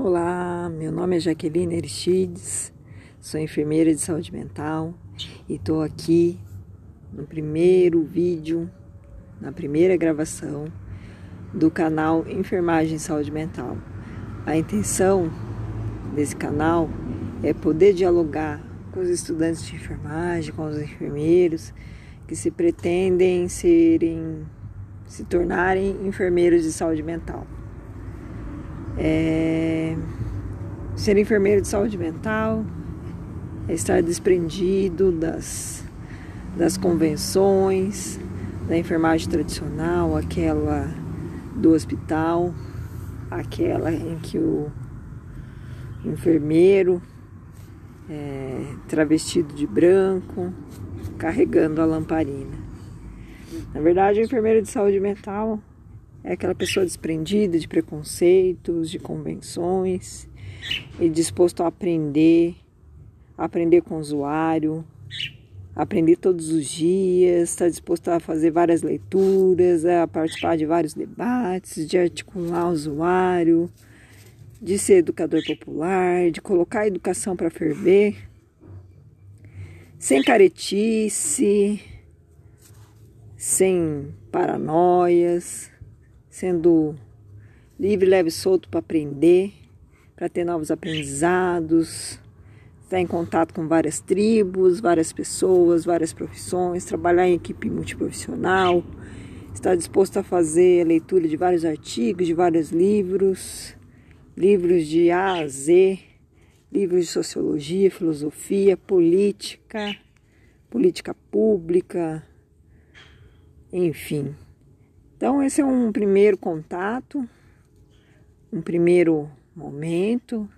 Olá, meu nome é Jaqueline Aristides, sou enfermeira de saúde mental e estou aqui no primeiro vídeo, na primeira gravação do canal Enfermagem Saúde Mental. A intenção desse canal é poder dialogar com os estudantes de enfermagem, com os enfermeiros que se pretendem serem, se tornarem enfermeiros de saúde mental. É, ser enfermeiro de saúde mental é estar desprendido das, das convenções da enfermagem tradicional, aquela do hospital, aquela em que o enfermeiro é, travestido de branco, carregando a lamparina. Na verdade, o enfermeiro de saúde mental é aquela pessoa desprendida de preconceitos, de convenções e disposto a aprender, aprender com o usuário, aprender todos os dias, está disposto a fazer várias leituras, a participar de vários debates, de articular o usuário, de ser educador popular, de colocar a educação para ferver, sem caretice, sem paranoias, sendo livre, leve e solto para aprender, para ter novos aprendizados, estar em contato com várias tribos, várias pessoas, várias profissões, trabalhar em equipe multiprofissional, estar disposto a fazer a leitura de vários artigos, de vários livros, livros de A a Z, livros de sociologia, filosofia, política, política pública, enfim. Então, esse é um primeiro contato, um primeiro momento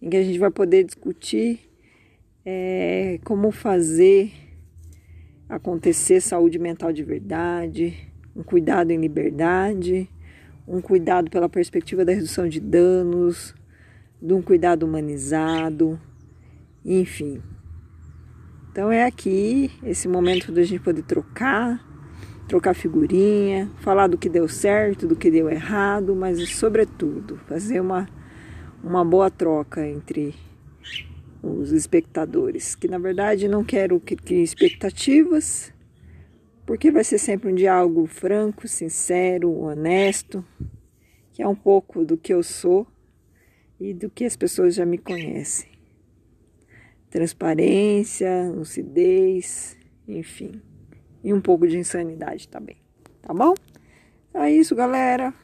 em que a gente vai poder discutir é, como fazer acontecer saúde mental de verdade, um cuidado em liberdade, um cuidado pela perspectiva da redução de danos, de um cuidado humanizado, enfim. Então é aqui esse momento da gente poder trocar trocar figurinha, falar do que deu certo, do que deu errado, mas sobretudo fazer uma, uma boa troca entre os espectadores, que na verdade não quero que crie expectativas, porque vai ser sempre um diálogo franco, sincero, honesto, que é um pouco do que eu sou e do que as pessoas já me conhecem. Transparência, lucidez, enfim e um pouco de insanidade também, tá bom? Então é isso, galera.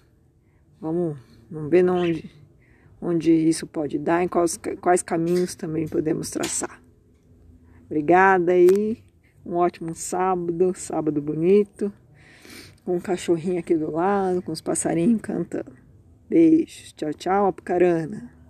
Vamos, vamos ver onde, onde isso pode dar, em quais, quais caminhos também podemos traçar. Obrigada aí. Um ótimo sábado, sábado bonito, com um cachorrinho aqui do lado, com os passarinhos cantando. Beijos. Tchau, tchau, Apucarana.